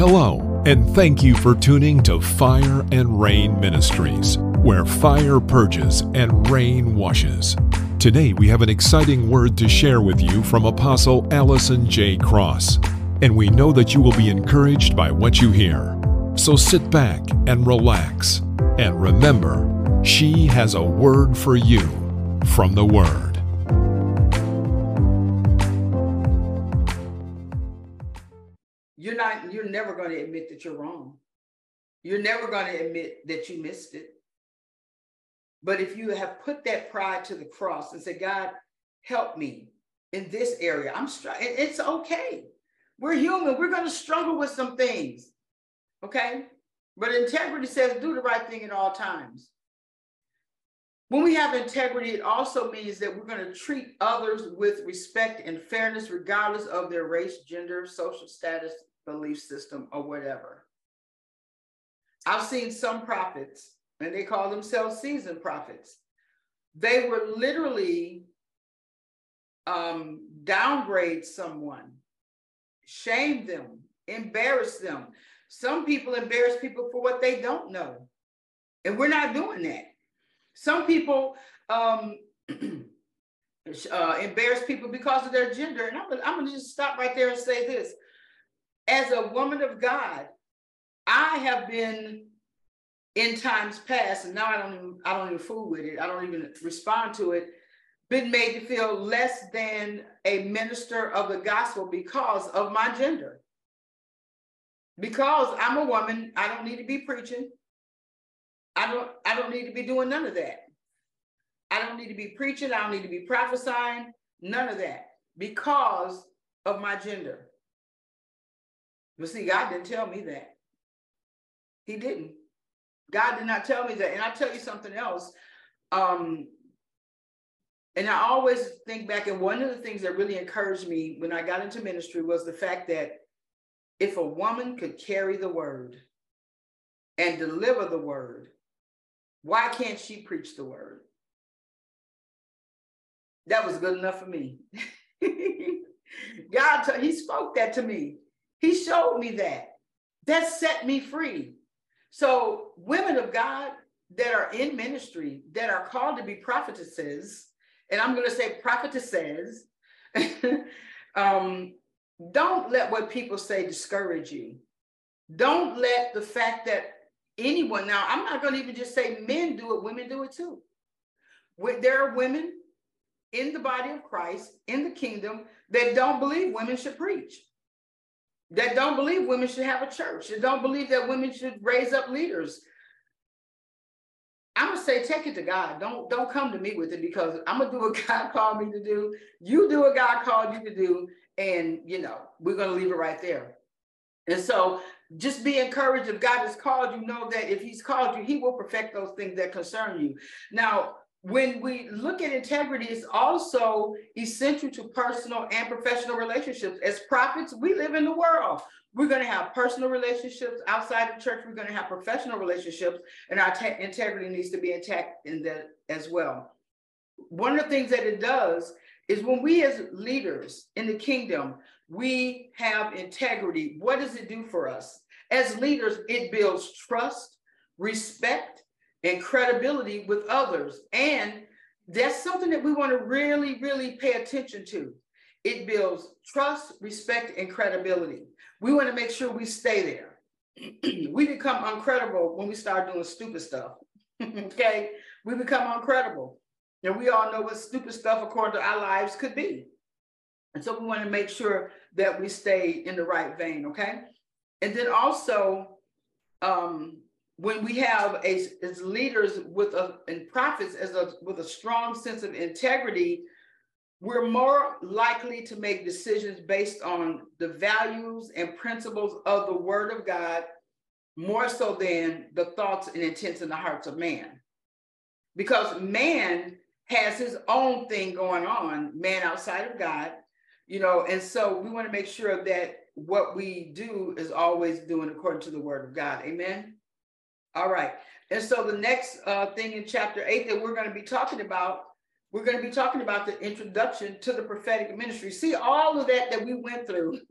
Hello, and thank you for tuning to Fire and Rain Ministries, where fire purges and rain washes. Today, we have an exciting word to share with you from Apostle Allison J. Cross, and we know that you will be encouraged by what you hear. So sit back and relax, and remember, she has a word for you from the Word. You're not you're never going to admit that you're wrong. You're never going to admit that you missed it. But if you have put that pride to the cross and said god help me in this area i'm it's okay. We're human. We're going to struggle with some things okay? But integrity says do the right thing at all times. When we have integrity, it also means that we're going to treat others with respect and fairness, regardless of their race, gender, social status, belief system or whatever. I've seen some prophets, and they call themselves seasoned prophets. They were literally um, downgrade someone, shame them, embarrass them. Some people embarrass people for what they don't know. And we're not doing that. Some people um, uh, embarrass people because of their gender. And I'm, I'm going to just stop right there and say this as a woman of God, I have been in times past, and now I don't even I don't even fool with it. I don't even respond to it. Been made to feel less than a minister of the gospel because of my gender. Because I'm a woman, I don't need to be preaching. I don't I don't need to be doing none of that. I don't need to be preaching. I don't need to be prophesying. None of that because of my gender. But see, God didn't tell me that. He didn't. God did not tell me that. And I'll tell you something else. Um, and I always think back, and one of the things that really encouraged me when I got into ministry was the fact that if a woman could carry the word and deliver the word, why can't she preach the word? That was good enough for me. God, he spoke that to me. He showed me that. That set me free. So, women of God that are in ministry, that are called to be prophetesses, and I'm going to say prophetesses, um, don't let what people say discourage you. Don't let the fact that anyone, now I'm not going to even just say men do it, women do it too. There are women in the body of Christ, in the kingdom, that don't believe women should preach that don't believe women should have a church, that don't believe that women should raise up leaders. I'm gonna say take it to God. Don't don't come to me with it because I'm gonna do what God called me to do. You do what God called you to do, and you know we're gonna leave it right there. And so just be encouraged if God has called you, know that if He's called you, He will perfect those things that concern you. Now, when we look at integrity, it's also essential to personal and professional relationships. As prophets, we live in the world. We're going to have personal relationships outside of church. We're going to have professional relationships, and our te- integrity needs to be intact in that as well. One of the things that it does is when we, as leaders in the kingdom, we have integrity. What does it do for us? As leaders, it builds trust, respect, and credibility with others. And that's something that we want to really, really pay attention to. It builds trust, respect, and credibility. We want to make sure we stay there. we become uncredible when we start doing stupid stuff. okay? We become uncredible. And we all know what stupid stuff, according to our lives, could be. And so we want to make sure that we stay in the right vein, okay? And then also, um, when we have as leaders with a, and prophets as a, with a strong sense of integrity, we're more likely to make decisions based on the values and principles of the word of God, more so than the thoughts and intents in the hearts of man. Because man has his own thing going on, man outside of God, you know, and so we want to make sure that what we do is always doing according to the word of God. Amen. All right. And so the next uh, thing in chapter eight that we're going to be talking about, we're going to be talking about the introduction to the prophetic ministry. See, all of that that we went through,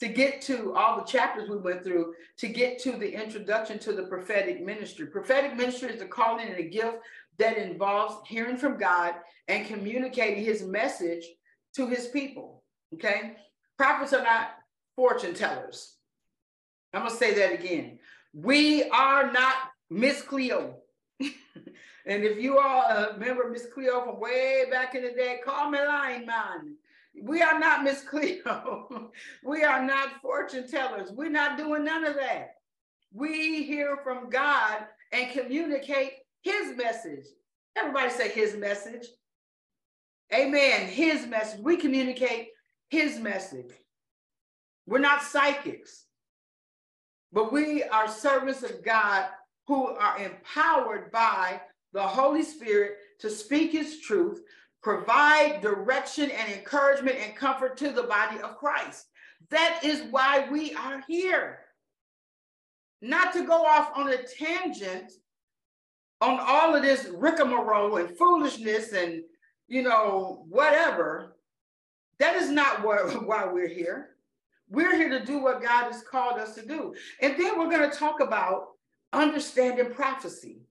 to get to all the chapters we went through to get to the introduction to the prophetic ministry. Prophetic ministry is a calling and a gift that involves hearing from God and communicating his message to his people. Okay. Prophets are not fortune tellers. I'm going to say that again. We are not Miss Cleo. and if you all uh, remember Miss Cleo from way back in the day, call me line man. We are not Miss Cleo. we are not fortune tellers. We're not doing none of that. We hear from God and communicate his message. Everybody say his message. Amen. His message. We communicate his message. We're not psychics, but we are servants of God who are empowered by the Holy Spirit to speak his truth, provide direction and encouragement and comfort to the body of Christ. That is why we are here. Not to go off on a tangent on all of this rigmarole and foolishness and, you know, whatever. That is not why we're here. We're here to do what God has called us to do. And then we're going to talk about understanding prophecy.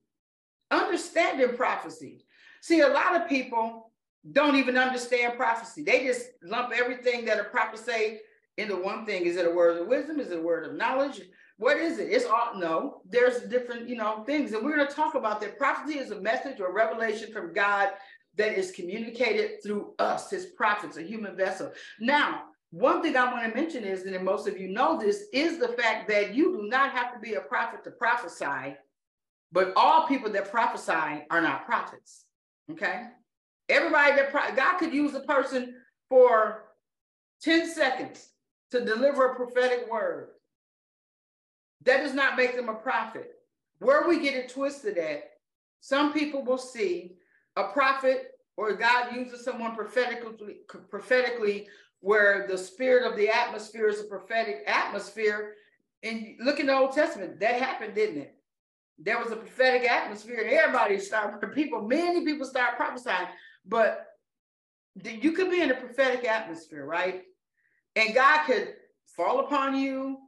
Understanding prophecy. See, a lot of people don't even understand prophecy. They just lump everything that a prophet say into one thing. Is it a word of wisdom? Is it a word of knowledge? What is it? It's all no. There's different, you know, things, and we're going to talk about that. Prophecy is a message or revelation from God that is communicated through us, His prophets, a human vessel. Now, one thing I want to mention is, and most of you know this, is the fact that you do not have to be a prophet to prophesy, but all people that prophesy are not prophets. Okay. Everybody that pro- God could use a person for 10 seconds to deliver a prophetic word. That does not make them a prophet. Where we get it twisted at, some people will see a prophet or God uses someone prophetically, prophetically where the spirit of the atmosphere is a prophetic atmosphere. And look in the Old Testament, that happened, didn't it? There was a prophetic atmosphere, and everybody started, people, many people start prophesying. But you could be in a prophetic atmosphere, right? And God could fall upon you,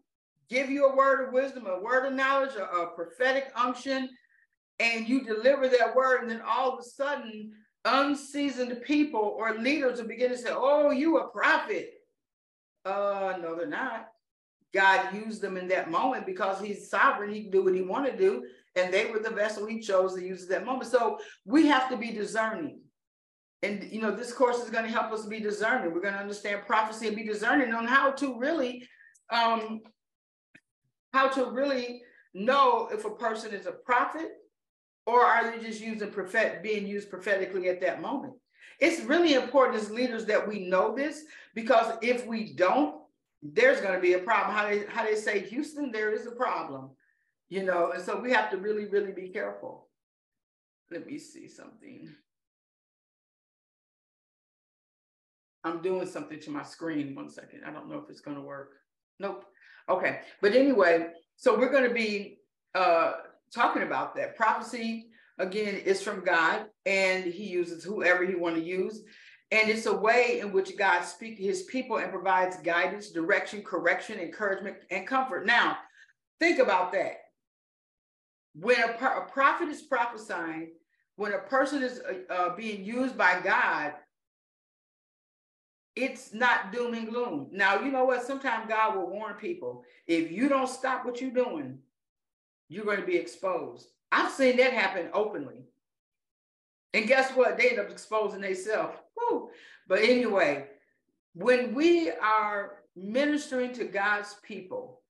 give you a word of wisdom, a word of knowledge, a, a prophetic unction, and you deliver that word, and then all of a sudden unseasoned people or leaders will begin to say, Oh, you a prophet. Uh, no, they're not. God used them in that moment because he's sovereign. He can do what he want to do. And they were the vessel he chose to use at that moment. So we have to be discerning. And you know, this course is going to help us be discerning. We're going to understand prophecy and be discerning on how to really um how to really know if a person is a prophet or are they just using prophet being used prophetically at that moment? It's really important as leaders that we know this because if we don't, there's going to be a problem. How they how they say Houston, there is a problem, you know, and so we have to really, really be careful. Let me see something. I'm doing something to my screen. One second. I don't know if it's going to work. Nope. Okay. But anyway, so we're going to be uh, talking about that. Prophecy, again, is from God, and He uses whoever He want to use. And it's a way in which God speaks His people and provides guidance, direction, correction, encouragement, and comfort. Now, think about that. When a, a prophet is prophesying, when a person is uh, uh, being used by God, it's not doom and gloom. Now, you know what? Sometimes God will warn people if you don't stop what you're doing, you're going to be exposed. I've seen that happen openly. And guess what? They end up exposing themselves. But anyway, when we are ministering to God's people,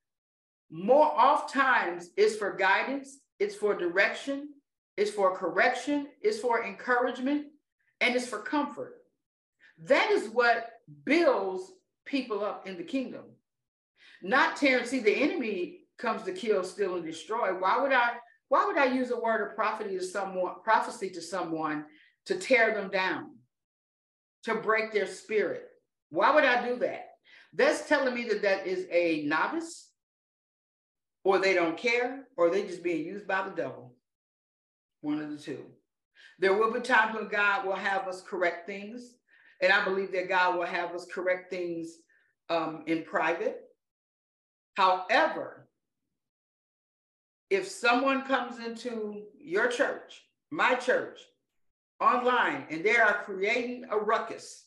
more oft times it's for guidance, it's for direction, it's for correction, it's for encouragement, and it's for comfort. That is what builds people up in the kingdom. Not tearing, see, the enemy comes to kill, steal, and destroy. Why would I? Why would I use a word of prophecy to someone, prophecy to someone to tear them down, to break their spirit? Why would I do that? That's telling me that that is a novice, or they don't care, or they're just being used by the devil. One of the two. There will be times when God will have us correct things, and I believe that God will have us correct things um, in private However, if someone comes into your church, my church, online, and they are creating a ruckus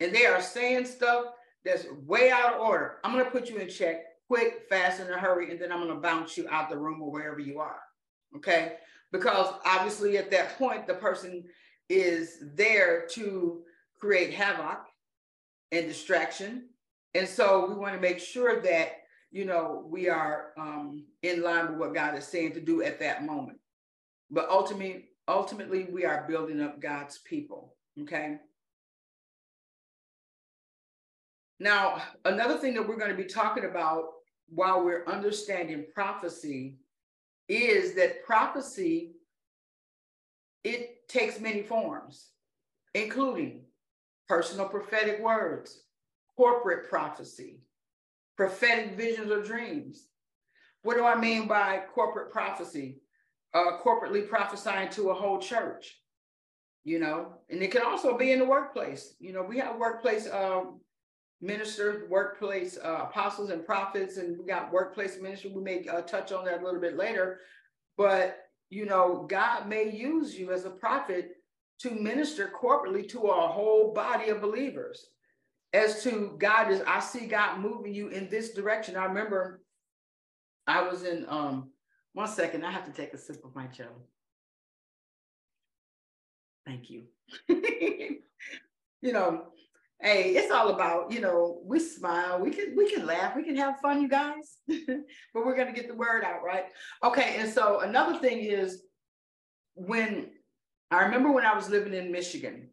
and they are saying stuff that's way out of order, I'm going to put you in check quick, fast, in a hurry, and then I'm going to bounce you out the room or wherever you are. Okay. Because obviously, at that point, the person is there to create havoc and distraction. And so we want to make sure that, you know, we are um, in line with what God is saying to do at that moment. But ultimately, ultimately, we are building up God's people. Okay. Now, another thing that we're going to be talking about while we're understanding prophecy is that prophecy it takes many forms including personal prophetic words corporate prophecy prophetic visions or dreams what do i mean by corporate prophecy uh, corporately prophesying to a whole church you know and it can also be in the workplace you know we have workplace um, ministers, workplace uh, apostles and prophets, and we got workplace ministry. We may uh, touch on that a little bit later, but you know, God may use you as a prophet to minister corporately to a whole body of believers. As to God is, I see God moving you in this direction. I remember I was in um one second, I have to take a sip of my jelly. Thank you. you know, hey, it's all about, you know, we smile, we can we can laugh, we can have fun, you guys. but we're gonna get the word out, right? Okay, and so another thing is when I remember when I was living in Michigan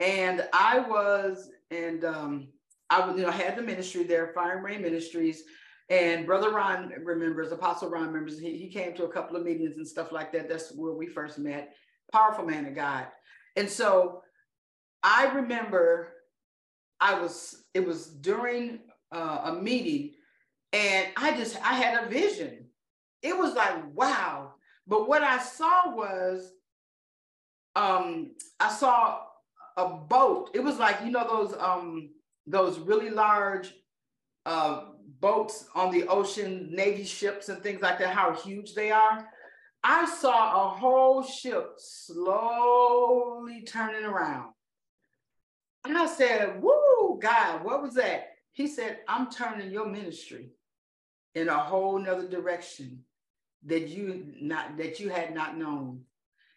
and I was and um I you know, had the ministry there, Fire and Rain Ministries. And Brother Ron remembers, Apostle Ron remembers, he, he came to a couple of meetings and stuff like that. That's where we first met. Powerful man of God. And so I remember I was, it was during uh, a meeting and I just, I had a vision. It was like, wow. But what I saw was, um, I saw a boat. It was like, you know, those, um, those really large uh, boats on the ocean, Navy ships and things like that, how huge they are. I saw a whole ship slowly turning around. And I said, Woo, God, what was that? He said, I'm turning your ministry in a whole nother direction that you not that you had not known.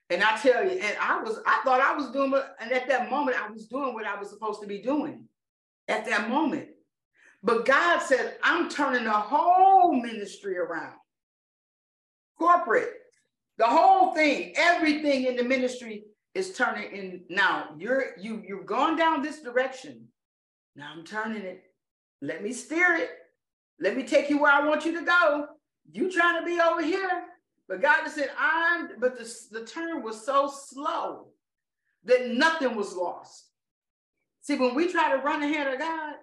And I tell you, and I was, I thought I was doing, and at that moment, I was doing what I was supposed to be doing. At that moment. But God said, I'm turning the whole ministry around. Corporate, the whole thing, everything in the ministry is turning in now you're you you've gone down this direction. Now i'm turning it. Let me steer it. Let me take you where i want you to go. You trying to be over here but god said i'm but the, the turn was so slow that nothing was lost see when we try to run ahead of god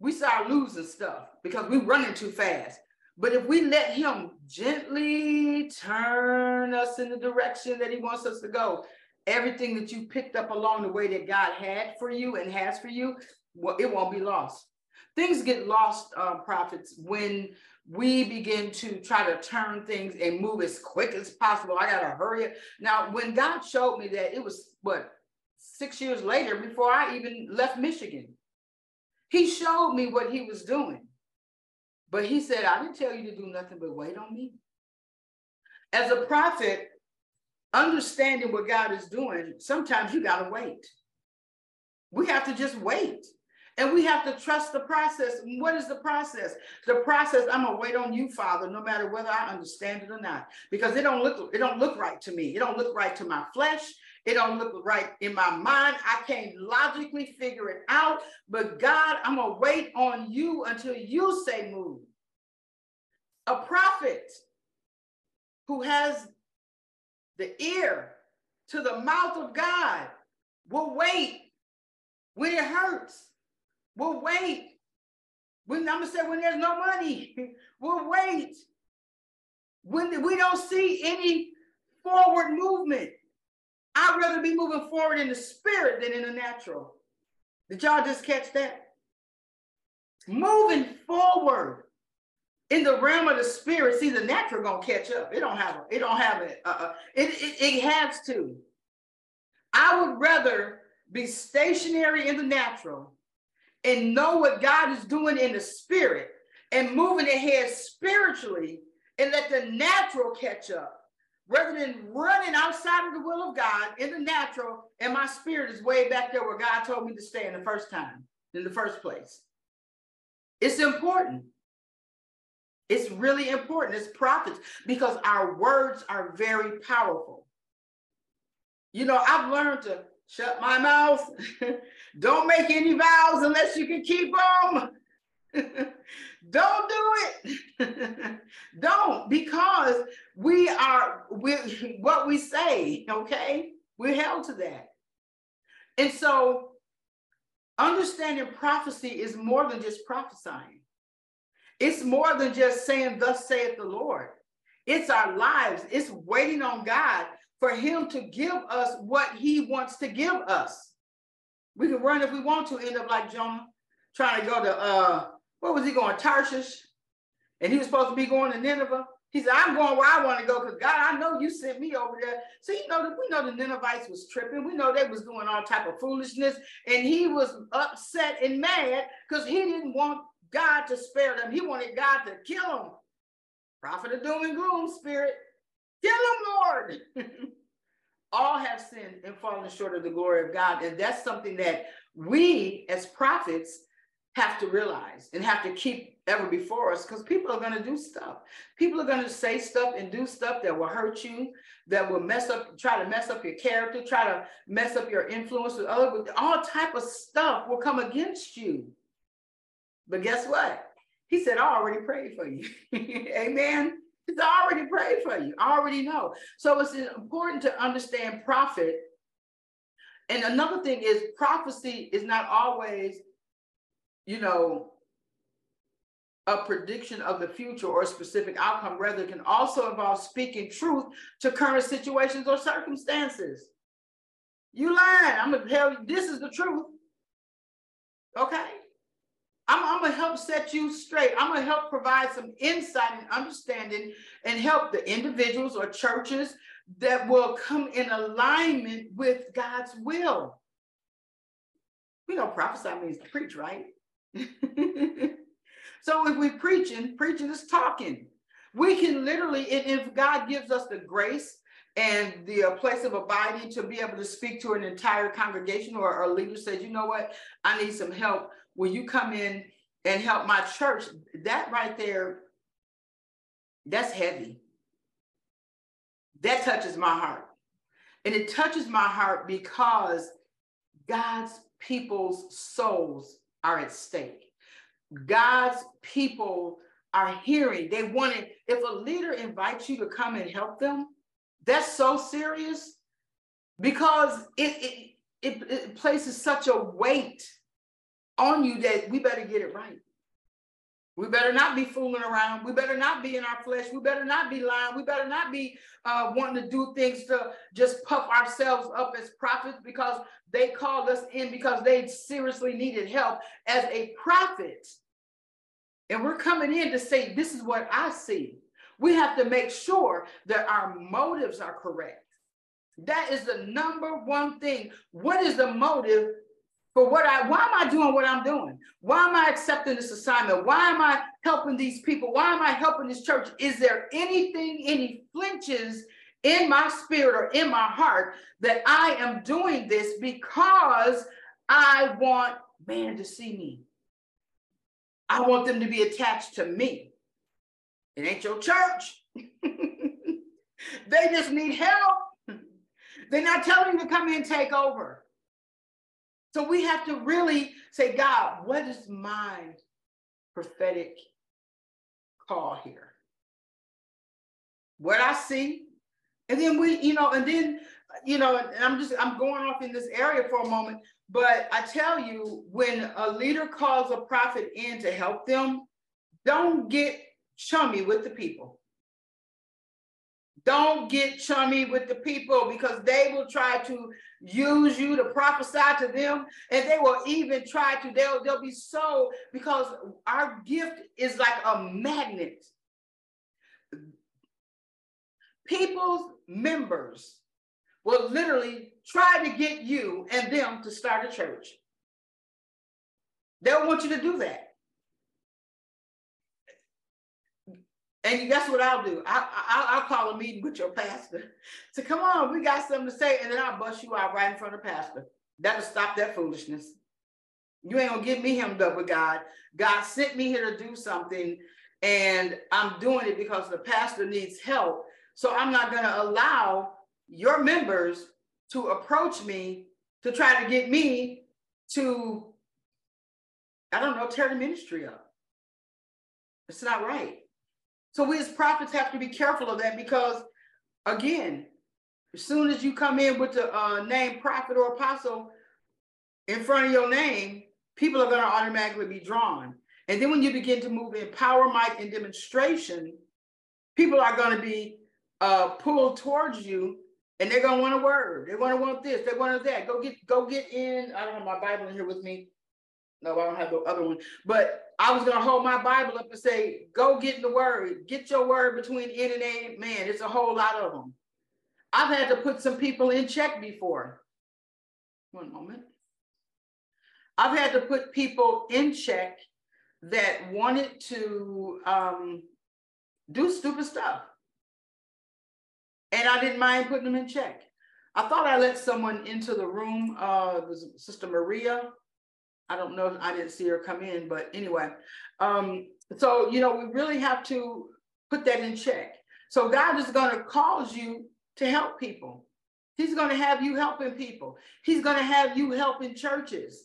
we start losing stuff because we're running too fast but if we let him gently turn us in the direction that he wants us to go, everything that you picked up along the way that God had for you and has for you, well, it won't be lost. Things get lost, uh, prophets, when we begin to try to turn things and move as quick as possible. I got to hurry it. Now, when God showed me that, it was what, six years later before I even left Michigan. He showed me what he was doing. But he said, I didn't tell you to do nothing but wait on me. As a prophet, understanding what God is doing, sometimes you got to wait. We have to just wait. And we have to trust the process. what is the process? The process, I'm gonna wait on you, Father, no matter whether I understand it or not. Because it don't look, it don't look right to me. It don't look right to my flesh. It don't look right in my mind. I can't logically figure it out. But God, I'm gonna wait on you until you say move. A prophet who has the ear to the mouth of God. We'll wait when it hurts. We'll wait. When I'm gonna say when there's no money, we'll wait. When we don't see any forward movement, I'd rather be moving forward in the spirit than in the natural. Did y'all just catch that? Moving forward in the realm of the spirit, see the natural gonna catch up. It don't have a, it don't have it. Uh, it, it it has to. I would rather be stationary in the natural and know what God is doing in the spirit and moving ahead spiritually and let the natural catch up rather than running outside of the will of God in the natural and my spirit is way back there where God told me to stay in the first time, in the first place. It's important. It's really important It's prophets because our words are very powerful. You know, I've learned to shut my mouth. Don't make any vows unless you can keep them. Don't do it. Don't because we are with what we say, okay? We're held to that. And so understanding prophecy is more than just prophesying. It's more than just saying, Thus saith the Lord. It's our lives, it's waiting on God for Him to give us what He wants to give us. We can run if we want to, end up like Jonah, trying to go to, uh, what was he going, Tarshish? And he was supposed to be going to Nineveh. He said, I'm going where I want to go because God, I know you sent me over there. So you know that we know the Ninevites was tripping. We know they was doing all type of foolishness. And he was upset and mad because he didn't want God to spare them. He wanted God to kill them. Prophet of doom and gloom spirit. Kill them, Lord. all have sinned and fallen short of the glory of God. And that's something that we as prophets have to realize and have to keep ever before us because people are going to do stuff. People are going to say stuff and do stuff that will hurt you, that will mess up, try to mess up your character, try to mess up your influence with other, all type of stuff will come against you. But guess what? He said, I already prayed for you. Amen. He's already prayed for you. I already know. So it's important to understand prophet. And another thing is prophecy is not always, you know, a prediction of the future or a specific outcome. Rather, it can also involve speaking truth to current situations or circumstances. You lying. I'm gonna tell you this is the truth. Okay. I'm, I'm going to help set you straight. I'm going to help provide some insight and understanding and help the individuals or churches that will come in alignment with God's will. We know prophesy means to preach, right? so if we're preaching, preaching is talking. We can literally, and if God gives us the grace and the uh, place of abiding to be able to speak to an entire congregation or a leader says, you know what, I need some help will you come in and help my church? That right there, that's heavy. That touches my heart. And it touches my heart because God's people's souls are at stake. God's people are hearing. They want it. If a leader invites you to come and help them, that's so serious because it, it, it, it places such a weight on you that we better get it right. We better not be fooling around. We better not be in our flesh. We better not be lying. We better not be uh, wanting to do things to just puff ourselves up as prophets because they called us in because they seriously needed help as a prophet. And we're coming in to say, this is what I see. We have to make sure that our motives are correct. That is the number one thing. What is the motive for what I, why am I doing what I'm doing? Why am I accepting this assignment? Why am I helping these people? Why am I helping this church? Is there anything, any flinches in my spirit or in my heart that I am doing this because I want man to see me? I want them to be attached to me. It ain't your church. they just need help. They're not telling you to come in and take over. So we have to really say, God, what is my prophetic call here? What I see, and then we, you know, and then, you know, and I'm just, I'm going off in this area for a moment, but I tell you, when a leader calls a prophet in to help them, don't get chummy with the people. Don't get chummy with the people because they will try to use you to prophesy to them and they will even try to they'll they'll be so because our gift is like a magnet. People's members will literally try to get you and them to start a church. They'll want you to do that And that's what I'll do. I, will call a meeting with your pastor. So come on, we got something to say, and then I'll bust you out right in front of the pastor. That'll stop that foolishness. You ain't gonna get me hemmed up with God. God sent me here to do something, and I'm doing it because the pastor needs help. So I'm not gonna allow your members to approach me to try to get me to, I don't know, tear the ministry up. It's not right. So we as prophets have to be careful of that because, again, as soon as you come in with the uh, name prophet or apostle in front of your name, people are going to automatically be drawn. And then when you begin to move in power, might, and demonstration, people are going to be uh, pulled towards you, and they're going to want a word. They want to want this. They want that. Go get go get in. I don't have my Bible in here with me. No, I don't have the other one. But I was gonna hold my Bible up and say, "Go get the word. Get your word between in and amen." It's a whole lot of them. I've had to put some people in check before. One moment. I've had to put people in check that wanted to um, do stupid stuff. And I didn't mind putting them in check. I thought I let someone into the room, uh, Sister Maria, I don't know, I didn't see her come in, but anyway. Um, so, you know, we really have to put that in check. So God is going to cause you to help people. He's going to have you helping people. He's going to have you helping churches.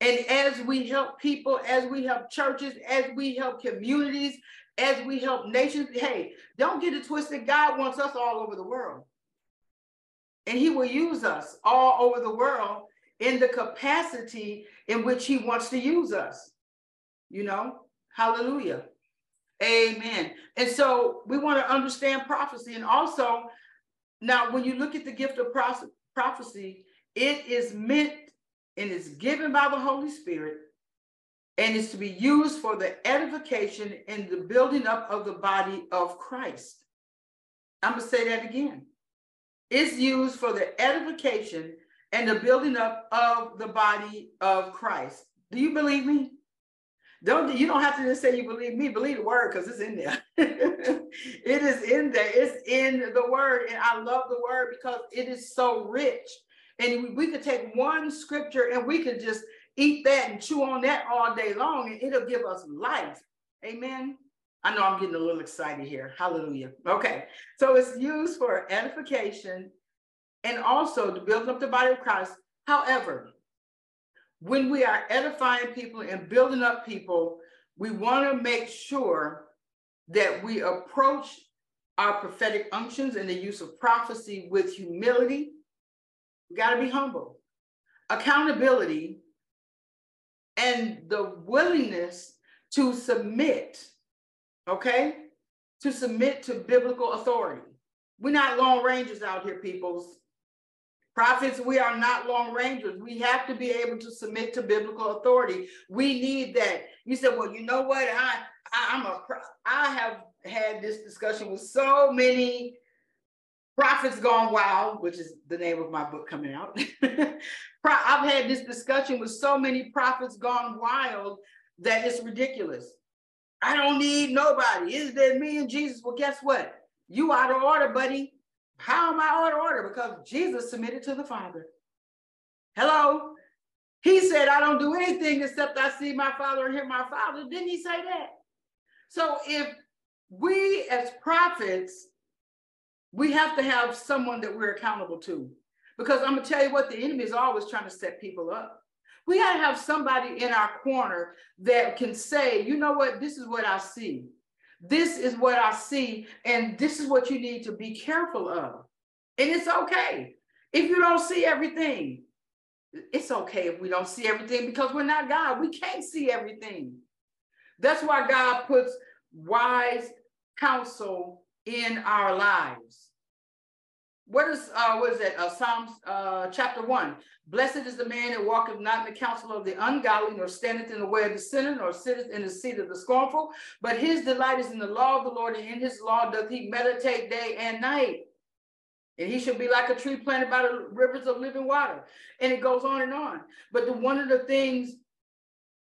And as we help people, as we help churches, as we help communities, as we help nations, hey, don't get it twisted. God wants us all over the world. And he will use us all over the world in the capacity in which he wants to use us. You know, hallelujah. Amen. And so we want to understand prophecy. And also, now when you look at the gift of prophecy, it is meant and is given by the Holy Spirit and is to be used for the edification and the building up of the body of Christ. I'm going to say that again. It's used for the edification and the building up of the body of Christ. Do you believe me? Don't you don't have to just say you believe me, believe the word because it's in there. it is in there, it's in the word. And I love the word because it is so rich. And we could take one scripture and we could just eat that and chew on that all day long, and it'll give us life. Amen. I know I'm getting a little excited here. Hallelujah. Okay. So it's used for edification and also to build up the body of Christ. However, when we are edifying people and building up people, we want to make sure that we approach our prophetic unctions and the use of prophecy with humility. We got to be humble, accountability, and the willingness to submit, okay? To submit to biblical authority. We're not Lone Rangers out here, peoples. Prophets, we are not lone rangers. We have to be able to submit to biblical authority. We need that. You said, well, you know what? I, I am a I have had this discussion with so many prophets gone wild, which is the name of my book coming out. I've had this discussion with so many prophets gone wild that it's ridiculous. I don't need nobody. Is there me and Jesus? Well, guess what? You out of order, buddy. How am I out of order? Because Jesus submitted to the Father. Hello? He said, I don't do anything except I see my Father and hear my Father. Didn't he say that? So if we as prophets, we have to have someone that we're accountable to. Because I'm going to tell you what, the enemy is always trying to set people up. We got to have somebody in our corner that can say, you know what, this is what I see. This is what I see, and this is what you need to be careful of. And it's okay if you don't see everything. It's okay if we don't see everything because we're not God. We can't see everything. That's why God puts wise counsel in our lives. What is uh what is that? Uh, Psalms uh chapter one. Blessed is the man that walketh not in the counsel of the ungodly, nor standeth in the way of the sinner, nor sitteth in the seat of the scornful. But his delight is in the law of the Lord, and in his law doth he meditate day and night. And he should be like a tree planted by the rivers of living water. And it goes on and on. But the, one of the things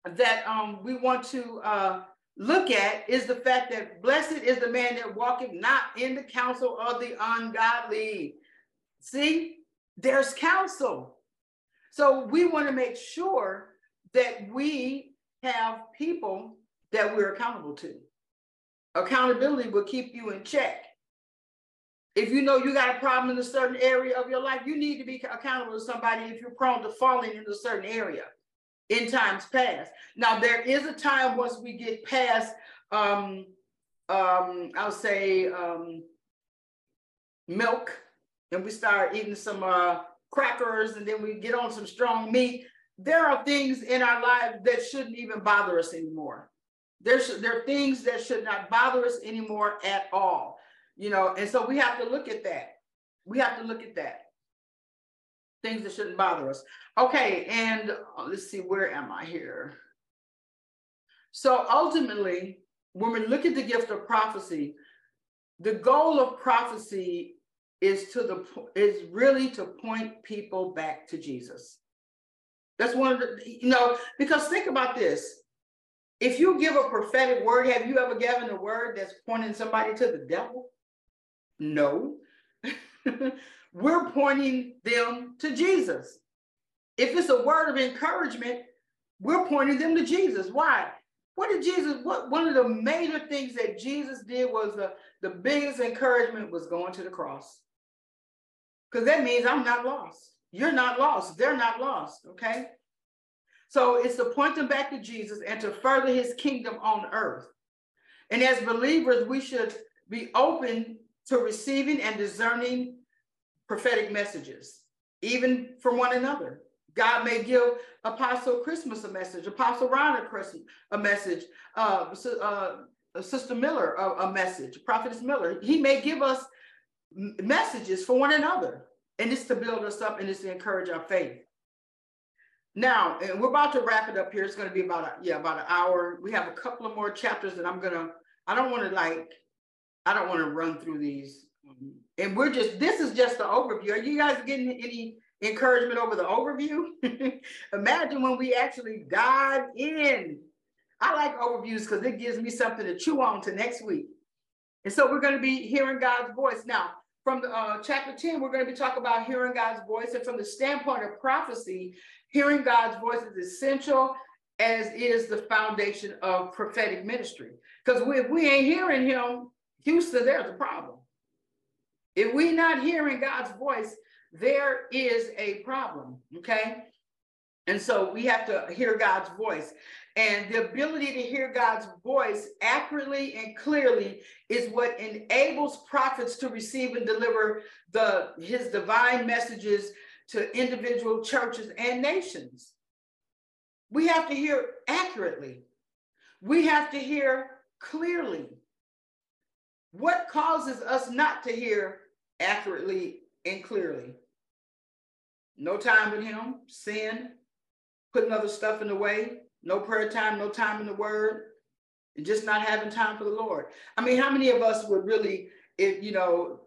that um, we want to uh, look at is the fact that blessed is the man that walketh not in the counsel of the ungodly. See, there's counsel. So we want to make sure that we have people that we're accountable to. Accountability will keep you in check. If you know you got a problem in a certain area of your life, you need to be accountable to somebody if you're prone to falling in a certain area in times past. Now, there is a time once we get past, um, um, I'll say, um, milk, and we start eating some uh, crackers, and then we get on some strong meat. There are things in our lives that shouldn't even bother us anymore. There's, there are things that should not bother us anymore at all you know, and so we have to look at that. We have to look at that. Things that shouldn't bother us. Okay, and uh, let's see, where am I here? So ultimately, when we look at the gift of prophecy, the goal of prophecy is to the is really to point people back to Jesus. That's one of the, you know, because think about this. If you give a prophetic word, have you ever given a word that's pointing somebody to the devil? No. We're pointing them to Jesus. If it's a word of encouragement, we're pointing them to Jesus. Why? What did Jesus, what one of the major things that Jesus did was the, the biggest encouragement was going to the cross. Because that means I'm not lost. You're not lost. They're not lost. Okay. So it's to point them back to Jesus and to further his kingdom on earth. And as believers, we should be open to receiving and discerning prophetic messages, even from one another. God may give Apostle Christmas a message, Apostle Ron a message, uh, uh, Sister Miller a, a message, Prophetess Miller. He may give us messages for one another, and it's to build us up and it's to encourage our faith. Now, and we're about to wrap it up here. It's going to be about a, yeah about an hour. We have a couple of more chapters that I'm gonna. I don't want to like I don't want to run through these. Um, and we're just, this is just the overview. Are you guys getting any encouragement over the overview? Imagine when we actually dive in. I like overviews because it gives me something to chew on to next week. And so we're going to be hearing God's voice. Now, from the, uh, chapter 10, we're going to be talking about hearing God's voice. And from the standpoint of prophecy, hearing God's voice is essential as is the foundation of prophetic ministry. Because if we ain't hearing him, Houston, there's a problem. If we're not hearing God's voice, there is a problem. Okay. And so we have to hear God's voice. And the ability to hear God's voice accurately and clearly is what enables prophets to receive and deliver the his divine messages to individual churches and nations. We have to hear accurately. We have to hear clearly. What causes us not to hear accurately and clearly? No time with Him, sin, putting other stuff in the way, no prayer time, no time in the Word, and just not having time for the Lord. I mean, how many of us would really, if you know,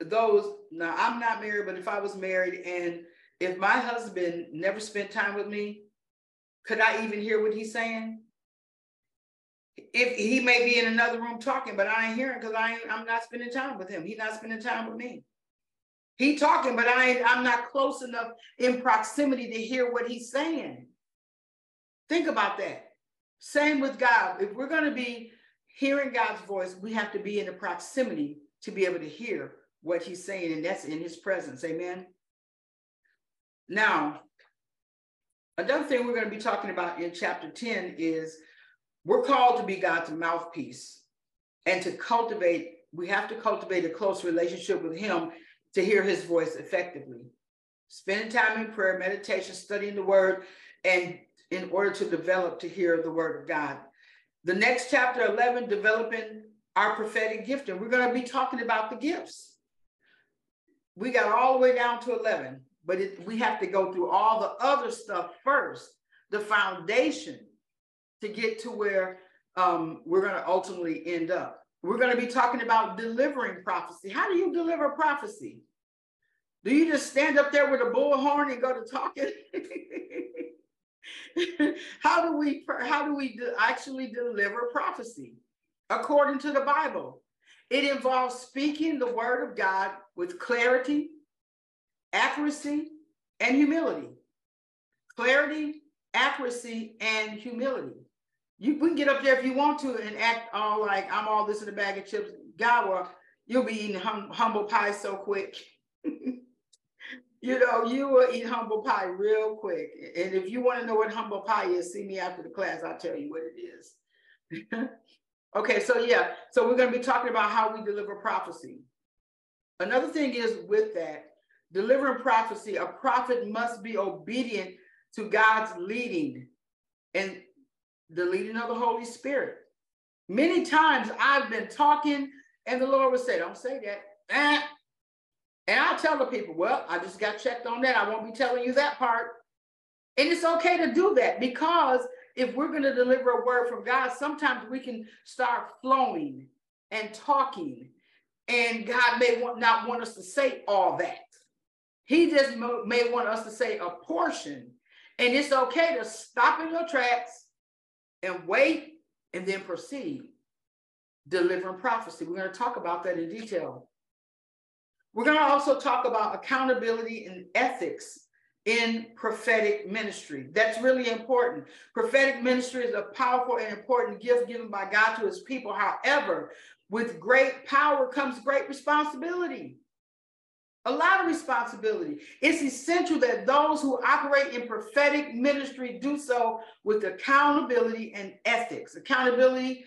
those now I'm not married, but if I was married and if my husband never spent time with me, could I even hear what he's saying? If he may be in another room talking, but I ain't hearing because I ain't, I'm not spending time with him. He's not spending time with me. He talking, but I ain't, I'm not close enough in proximity to hear what he's saying. Think about that. Same with God. If we're going to be hearing God's voice, we have to be in the proximity to be able to hear what he's saying, and that's in his presence. Amen. Now, another thing we're going to be talking about in chapter 10 is we're called to be God's mouthpiece and to cultivate, we have to cultivate a close relationship with Him to hear His voice effectively. Spending time in prayer, meditation, studying the Word, and in order to develop to hear the Word of God. The next chapter 11, developing our prophetic gift, and We're going to be talking about the gifts. We got all the way down to 11, but it, we have to go through all the other stuff first, the foundation to get to where um, we're going to ultimately end up. We're going to be talking about delivering prophecy. How do you deliver prophecy? Do you just stand up there with a bullhorn and go to talking? how do we how do we actually deliver prophecy according to the Bible? It involves speaking the word of God with clarity, accuracy, and humility. Clarity, accuracy, and humility. You can get up there if you want to and act all like I'm all this in a bag of chips. Well, you'll be eating hum- humble pie so quick. you know, you will eat humble pie real quick. And if you want to know what humble pie is, see me after the class. I'll tell you what it is. okay, so yeah, so we're going to be talking about how we deliver prophecy. Another thing is with that, delivering prophecy, a prophet must be obedient to God's leading and the leading of the Holy Spirit. Many times I've been talking, and the Lord would say, Don't say that. Eh, and I'll tell the people, well, I just got checked on that. I won't be telling you that part. And it's okay to do that because if we're going to deliver a word from God, sometimes we can start flowing and talking. And God may not want us to say all that. He just may want us to say a portion. And it's okay to stop in your tracks and wait and then proceed. Delivering prophecy. We're going to talk about that in detail. We're going to also talk about accountability and ethics in prophetic ministry. That's really important. Prophetic ministry is a powerful and important gift given by God to his people. However, with great power comes great responsibility. A lot of responsibility. It's essential that those who operate in prophetic ministry do so with accountability and ethics. Accountability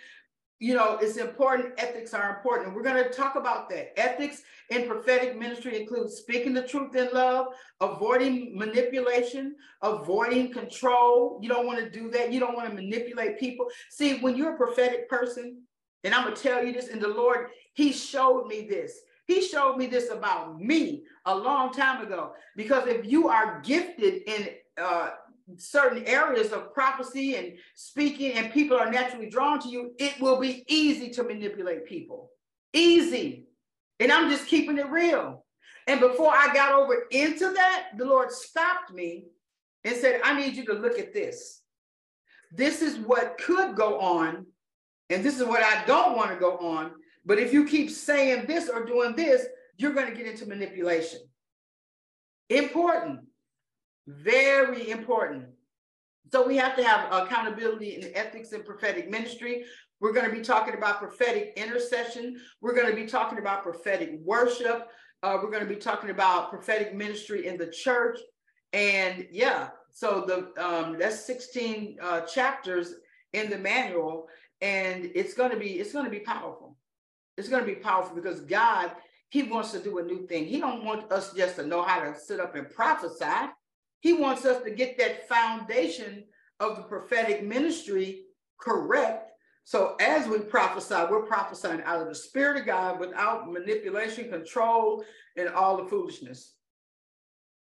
you know, it's important. Ethics are important. We're going to talk about that. Ethics in prophetic ministry includes speaking the truth in love, avoiding manipulation, avoiding control. You don't want to do that. You don't want to manipulate people. See, when you're a prophetic person, and I'm going to tell you this, and the Lord, He showed me this. He showed me this about me a long time ago. Because if you are gifted in uh, certain areas of prophecy and speaking, and people are naturally drawn to you, it will be easy to manipulate people. Easy. And I'm just keeping it real. And before I got over into that, the Lord stopped me and said, I need you to look at this. This is what could go on, and this is what I don't want to go on. But if you keep saying this or doing this, you're going to get into manipulation. Important. Very important. So we have to have accountability and ethics in prophetic ministry. We're going to be talking about prophetic intercession. We're going to be talking about prophetic worship. Uh, we're going to be talking about prophetic ministry in the church. And yeah, so the um, that's 16 uh, chapters in the manual, and it's going to be it's going to be powerful. It's going to be powerful because God He wants to do a new thing. He don't want us just to know how to sit up and prophesy. He wants us to get that foundation of the prophetic ministry correct. So as we prophesy, we're prophesying out of the Spirit of God without manipulation, control, and all the foolishness.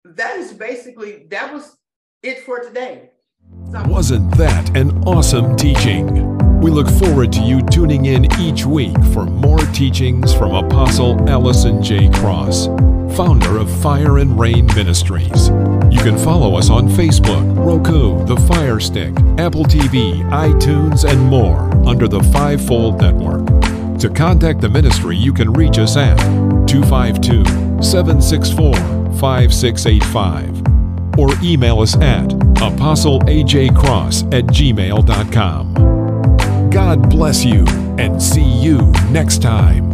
That is basically, that was it for today. Wasn't that an awesome teaching? We look forward to you tuning in each week for more teachings from Apostle Allison J. Cross, founder of Fire and Rain Ministries. You can follow us on Facebook, Roku, The Fire Stick, Apple TV, iTunes, and more under the Fivefold Network. To contact the ministry, you can reach us at 252 764 5685 or email us at apostleajcross at gmail.com. God bless you and see you next time.